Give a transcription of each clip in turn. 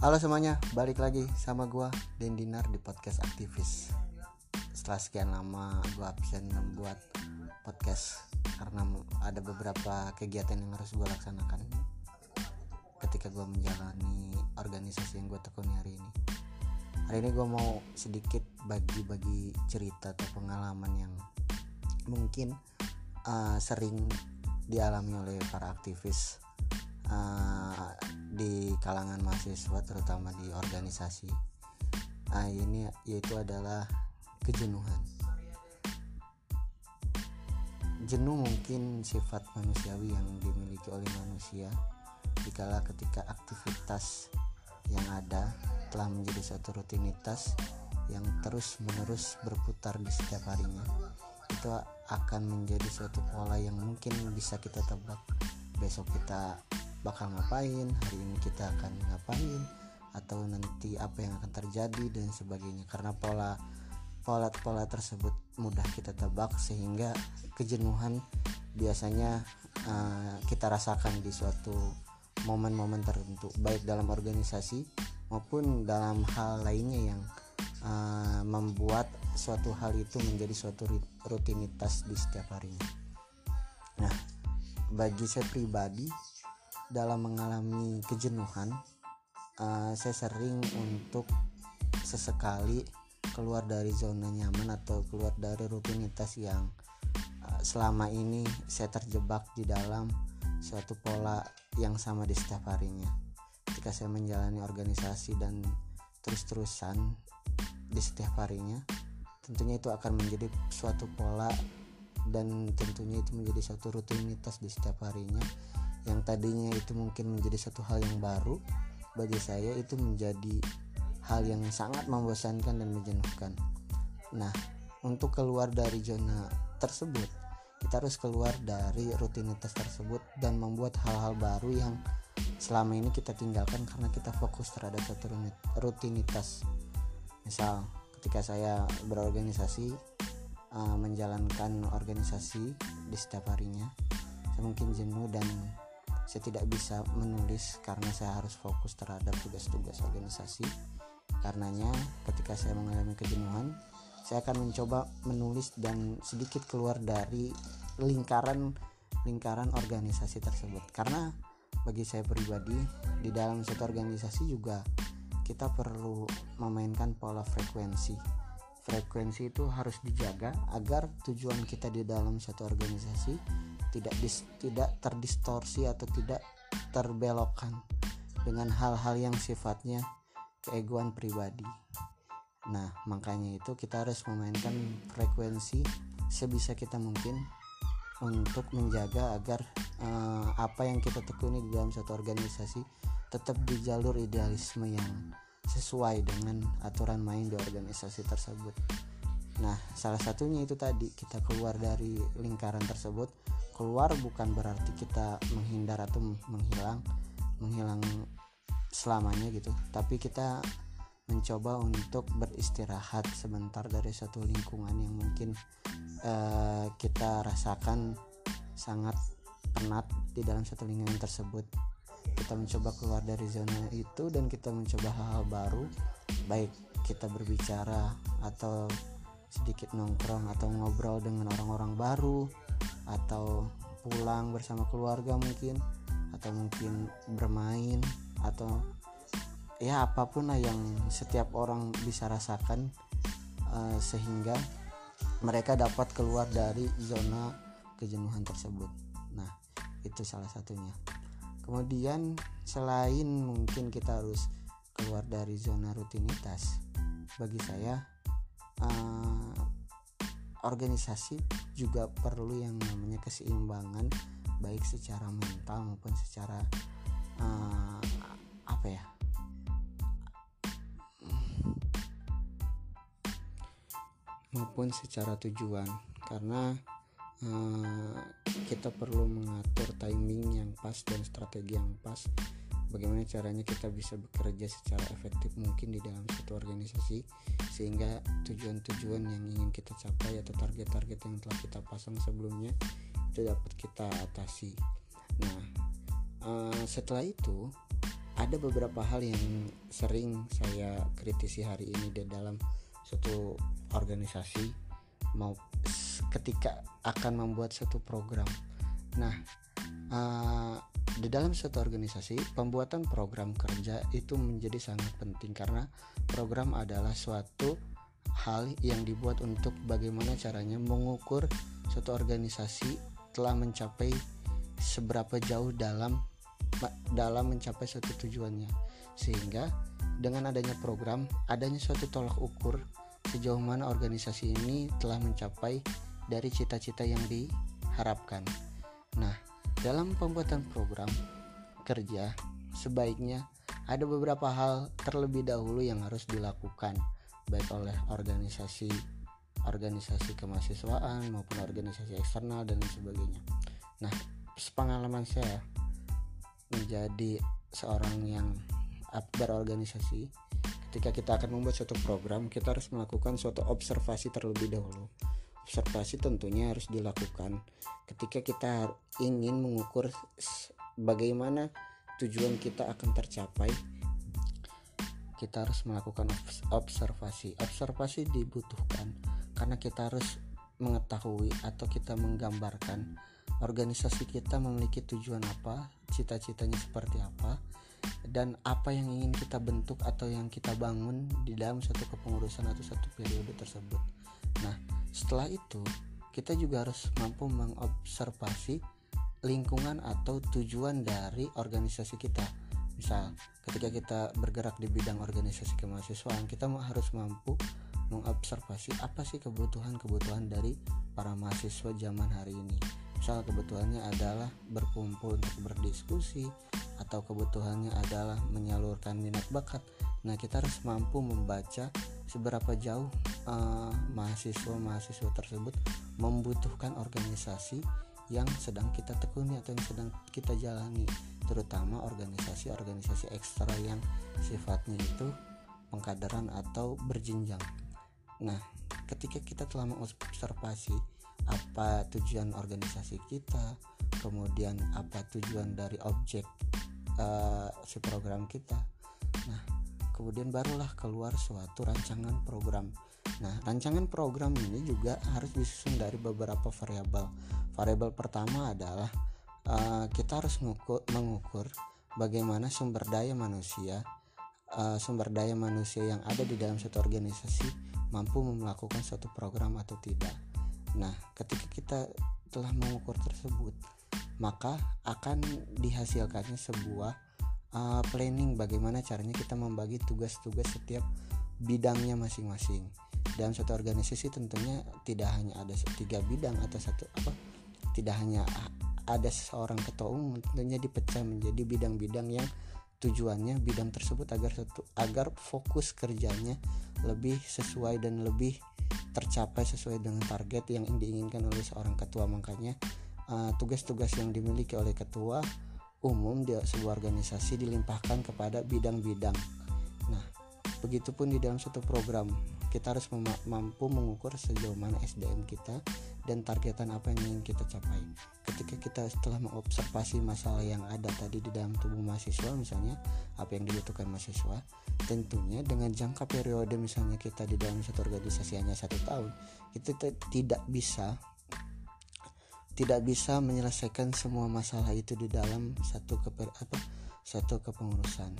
Halo semuanya, balik lagi sama gua Dendinar di podcast aktivis. Setelah sekian lama gua absen membuat podcast karena ada beberapa kegiatan yang harus gua laksanakan ketika gua menjalani organisasi yang gua tekuni hari ini. Hari ini gua mau sedikit bagi-bagi cerita atau pengalaman yang mungkin uh, sering dialami oleh para aktivis uh, di kalangan mahasiswa terutama di organisasi. Nah ini yaitu adalah kejenuhan. Jenuh mungkin sifat manusiawi yang dimiliki oleh manusia dikala ketika aktivitas yang ada telah menjadi suatu rutinitas yang terus menerus berputar di setiap harinya. Itu akan menjadi suatu pola yang mungkin bisa kita tebak. Besok kita bakal ngapain hari ini kita akan ngapain atau nanti apa yang akan terjadi dan sebagainya karena pola pola-pola tersebut mudah kita tebak sehingga kejenuhan biasanya uh, kita rasakan di suatu momen-momen tertentu baik dalam organisasi maupun dalam hal lainnya yang uh, membuat suatu hal itu menjadi suatu rutinitas di setiap harinya. Nah, bagi saya pribadi dalam mengalami kejenuhan uh, saya sering untuk sesekali keluar dari zona nyaman atau keluar dari rutinitas yang uh, selama ini saya terjebak di dalam suatu pola yang sama di setiap harinya. Ketika saya menjalani organisasi dan terus-terusan di setiap harinya tentunya itu akan menjadi suatu pola dan tentunya itu menjadi suatu rutinitas di setiap harinya yang tadinya itu mungkin menjadi satu hal yang baru bagi saya itu menjadi hal yang sangat membosankan dan menjenuhkan. Nah, untuk keluar dari zona tersebut, kita harus keluar dari rutinitas tersebut dan membuat hal-hal baru yang selama ini kita tinggalkan karena kita fokus terhadap satu rutinitas. Misal, ketika saya berorganisasi, uh, menjalankan organisasi di setiap harinya, saya mungkin jenuh dan saya tidak bisa menulis karena saya harus fokus terhadap tugas-tugas organisasi. Karenanya ketika saya mengalami kejenuhan saya akan mencoba menulis dan sedikit keluar dari lingkaran lingkaran organisasi tersebut. Karena bagi saya pribadi di dalam satu organisasi juga kita perlu memainkan pola frekuensi. Frekuensi itu harus dijaga agar tujuan kita di dalam satu organisasi tidak dis, tidak terdistorsi atau tidak terbelokkan dengan hal-hal yang sifatnya keegoan pribadi. Nah, makanya itu kita harus memainkan frekuensi sebisa kita mungkin untuk menjaga agar uh, apa yang kita tekuni di dalam satu organisasi tetap di jalur idealisme yang sesuai dengan aturan main di organisasi tersebut. Nah, salah satunya itu tadi kita keluar dari lingkaran tersebut keluar bukan berarti kita menghindar atau menghilang menghilang selamanya gitu. Tapi kita mencoba untuk beristirahat sebentar dari satu lingkungan yang mungkin uh, kita rasakan sangat penat di dalam satu lingkungan tersebut. Kita mencoba keluar dari zona itu dan kita mencoba hal-hal baru baik kita berbicara atau sedikit nongkrong atau ngobrol dengan orang-orang baru atau pulang bersama keluarga mungkin atau mungkin bermain atau ya apa pun lah yang setiap orang bisa rasakan uh, sehingga mereka dapat keluar dari zona kejenuhan tersebut. Nah, itu salah satunya. Kemudian selain mungkin kita harus keluar dari zona rutinitas, bagi saya uh, organisasi juga perlu yang namanya keseimbangan baik secara mental maupun secara uh, apa ya? Maupun secara tujuan. Karena uh, kita perlu mengatur timing yang pas dan strategi yang pas bagaimana caranya kita bisa bekerja secara efektif mungkin di dalam satu organisasi sehingga tujuan-tujuan yang ingin kita capai atau target-target yang telah kita pasang sebelumnya itu dapat kita atasi. Nah, uh, setelah itu ada beberapa hal yang sering saya kritisi hari ini di dalam suatu organisasi mau ketika akan membuat suatu program. Nah, uh, di dalam suatu organisasi pembuatan program kerja itu menjadi sangat penting karena program adalah suatu hal yang dibuat untuk bagaimana caranya mengukur suatu organisasi telah mencapai seberapa jauh dalam dalam mencapai suatu tujuannya sehingga dengan adanya program adanya suatu tolak ukur sejauh mana organisasi ini telah mencapai dari cita-cita yang diharapkan. Nah, dalam pembuatan program kerja, sebaiknya ada beberapa hal terlebih dahulu yang harus dilakukan baik oleh organisasi organisasi kemahasiswaan maupun organisasi eksternal dan sebagainya. Nah, sepengalaman saya menjadi seorang yang berorganisasi, ketika kita akan membuat suatu program, kita harus melakukan suatu observasi terlebih dahulu observasi tentunya harus dilakukan ketika kita ingin mengukur bagaimana tujuan kita akan tercapai. Kita harus melakukan observasi. Observasi dibutuhkan karena kita harus mengetahui atau kita menggambarkan organisasi kita memiliki tujuan apa cita-citanya seperti apa dan apa yang ingin kita bentuk atau yang kita bangun di dalam satu kepengurusan atau satu periode tersebut. Nah setelah itu, kita juga harus mampu mengobservasi lingkungan atau tujuan dari organisasi kita. Misal, ketika kita bergerak di bidang organisasi kemahasiswaan, kita harus mampu mengobservasi apa sih kebutuhan-kebutuhan dari para mahasiswa zaman hari ini. Misal kebutuhannya adalah berkumpul untuk berdiskusi atau kebutuhannya adalah menyalurkan minat bakat. Nah, kita harus mampu membaca seberapa jauh uh, mahasiswa-mahasiswa tersebut membutuhkan organisasi yang sedang kita tekuni atau yang sedang kita jalani terutama organisasi-organisasi ekstra yang sifatnya itu pengkaderan atau berjenjang nah ketika kita telah mengobservasi apa tujuan organisasi kita kemudian apa tujuan dari objek uh, si program kita nah kemudian barulah keluar suatu rancangan program. Nah, rancangan program ini juga harus disusun dari beberapa variabel. Variabel pertama adalah uh, kita harus mengukur, mengukur bagaimana sumber daya manusia, uh, sumber daya manusia yang ada di dalam suatu organisasi mampu melakukan suatu program atau tidak. Nah, ketika kita telah mengukur tersebut, maka akan dihasilkannya sebuah uh, planning bagaimana caranya kita membagi tugas-tugas setiap bidangnya masing-masing. Dalam satu organisasi tentunya tidak hanya ada tiga bidang atau satu apa tidak hanya ada seorang ketua umum tentunya dipecah menjadi bidang-bidang yang tujuannya bidang tersebut agar satu agar fokus kerjanya lebih sesuai dan lebih tercapai sesuai dengan target yang diinginkan oleh seorang ketua makanya uh, tugas-tugas yang dimiliki oleh ketua umum di sebuah organisasi dilimpahkan kepada bidang-bidang. Nah, begitupun di dalam suatu program, kita harus mampu mengukur sejauh mana SDM kita dan targetan apa yang ingin kita capai. Ketika kita setelah mengobservasi masalah yang ada tadi di dalam tubuh mahasiswa, misalnya apa yang dibutuhkan mahasiswa, tentunya dengan jangka periode misalnya kita di dalam satu organisasi hanya satu tahun, kita tidak bisa tidak bisa menyelesaikan semua masalah itu di dalam satu keper apa satu kepengurusan.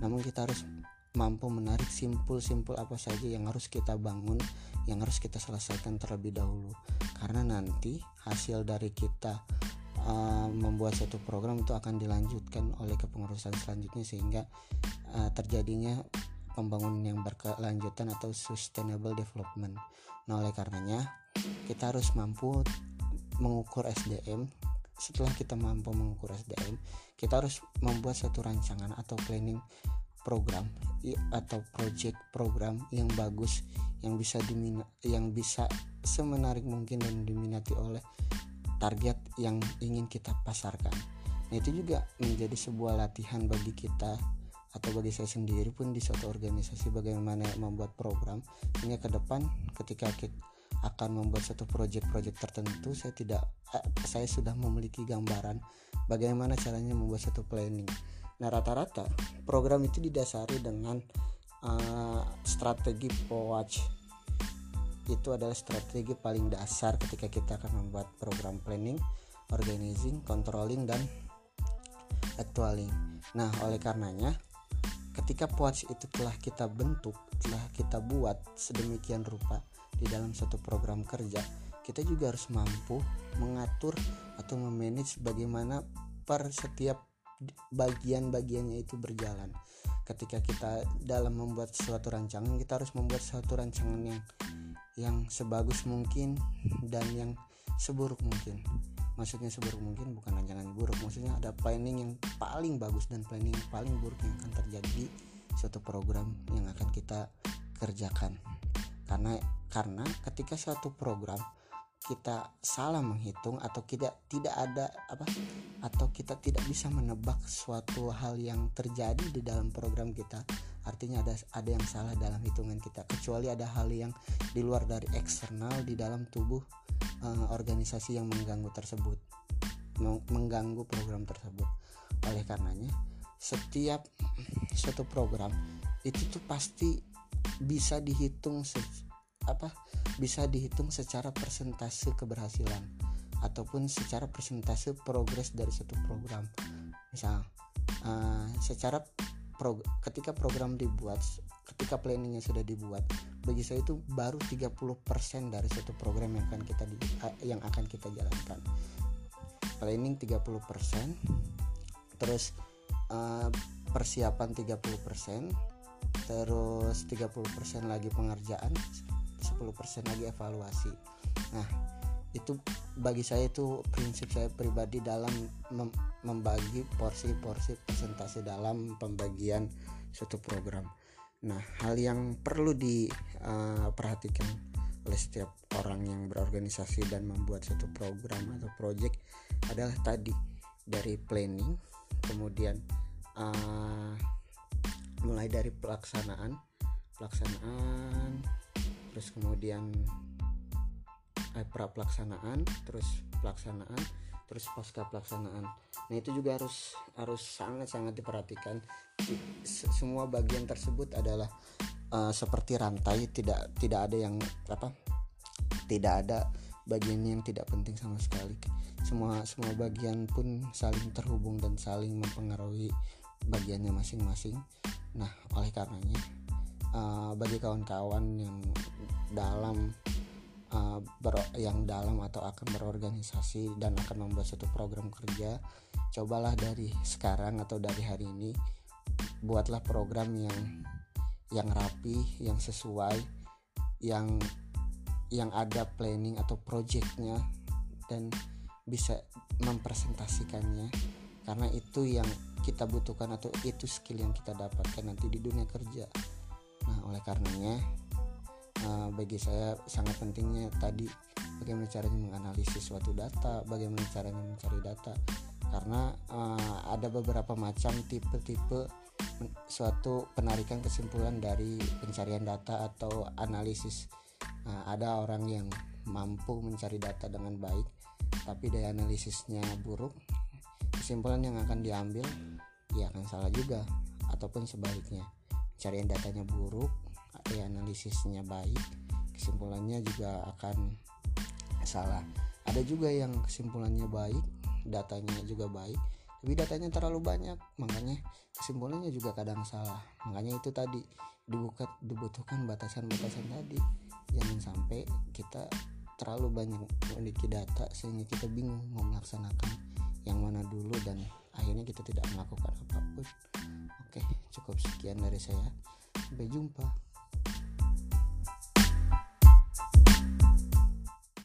Namun kita harus mampu menarik simpul-simpul apa saja yang harus kita bangun, yang harus kita selesaikan terlebih dahulu. Karena nanti hasil dari kita uh, membuat satu program itu akan dilanjutkan oleh kepengurusan selanjutnya sehingga uh, terjadinya pembangunan yang berkelanjutan atau sustainable development. Nah, oleh karenanya kita harus mampu mengukur SDM setelah kita mampu mengukur SDM kita harus membuat satu rancangan atau planning program atau project program yang bagus yang bisa yang bisa semenarik mungkin dan diminati oleh target yang ingin kita pasarkan. Nah, itu juga menjadi sebuah latihan bagi kita atau bagi saya sendiri pun di suatu organisasi bagaimana membuat program sehingga ke depan ketika kita akan membuat satu project-project tertentu saya tidak eh, saya sudah memiliki gambaran bagaimana caranya membuat satu planning nah rata-rata program itu didasari dengan uh, strategi POWACH itu adalah strategi paling dasar ketika kita akan membuat program planning, organizing, controlling dan actualing. Nah, oleh karenanya ketika POWACH itu telah kita bentuk, telah kita buat sedemikian rupa di dalam satu program kerja, kita juga harus mampu mengatur atau memanage bagaimana per setiap bagian-bagiannya itu berjalan. Ketika kita dalam membuat suatu rancangan, kita harus membuat suatu rancangan yang yang sebagus mungkin dan yang seburuk mungkin. Maksudnya seburuk mungkin bukan rancangan buruk, maksudnya ada planning yang paling bagus dan planning yang paling buruk yang akan terjadi di suatu program yang akan kita kerjakan. Karena karena ketika suatu program kita salah menghitung atau tidak tidak ada apa atau kita tidak bisa menebak suatu hal yang terjadi di dalam program kita artinya ada ada yang salah dalam hitungan kita. Kecuali ada hal yang di luar dari eksternal di dalam tubuh uh, organisasi yang mengganggu tersebut mengganggu program tersebut. Oleh karenanya setiap suatu program itu tuh pasti bisa dihitung apa bisa dihitung secara persentase keberhasilan ataupun secara persentase progres dari satu program. Misal uh, secara pro, ketika program dibuat ketika planningnya sudah dibuat bagi saya itu baru 30% dari satu program yang akan kita di, uh, yang akan kita jalankan. Planning 30% terus uh, persiapan 30% terus 30% lagi pengerjaan 10% lagi evaluasi nah itu bagi saya itu prinsip saya pribadi dalam mem membagi porsi-porsi presentasi dalam pembagian suatu program. Nah, hal yang perlu diperhatikan uh, oleh setiap orang yang berorganisasi dan membuat suatu program atau project adalah tadi dari planning, kemudian uh, mulai dari pelaksanaan, pelaksanaan terus kemudian eh, pra pelaksanaan terus pelaksanaan terus pasca pelaksanaan. Nah itu juga harus harus sangat sangat diperhatikan. Semua bagian tersebut adalah uh, seperti rantai tidak tidak ada yang apa tidak ada bagian yang tidak penting sama sekali. Semua semua bagian pun saling terhubung dan saling mempengaruhi bagiannya masing-masing. Nah oleh karenanya uh, bagi kawan-kawan yang dalam uh, ber, yang dalam atau akan berorganisasi dan akan membuat satu program kerja cobalah dari sekarang atau dari hari ini buatlah program yang yang rapi yang sesuai yang yang ada planning atau projectnya dan bisa mempresentasikannya. Karena itu yang kita butuhkan atau itu skill yang kita dapatkan nanti di dunia kerja. Nah oleh karenanya uh, bagi saya sangat pentingnya tadi bagaimana caranya menganalisis suatu data bagaimana caranya mencari data. Karena uh, ada beberapa macam tipe-tipe suatu penarikan kesimpulan dari pencarian data atau analisis. Uh, ada orang yang mampu mencari data dengan baik tapi daya analisisnya buruk kesimpulan yang akan diambil ya akan salah juga ataupun sebaliknya. Pencarian datanya buruk ya analisisnya baik kesimpulannya juga akan salah. Ada juga yang kesimpulannya baik datanya juga baik tapi datanya terlalu banyak. Makanya kesimpulannya juga kadang salah. Makanya itu tadi dibuka dibutuhkan batasan-batasan tadi. Jangan sampai kita terlalu banyak memiliki data sehingga kita bingung mau melaksanakan yang mana dulu dan akhirnya kita tidak melakukan apa pun. Oke cukup sekian dari saya. Sampai jumpa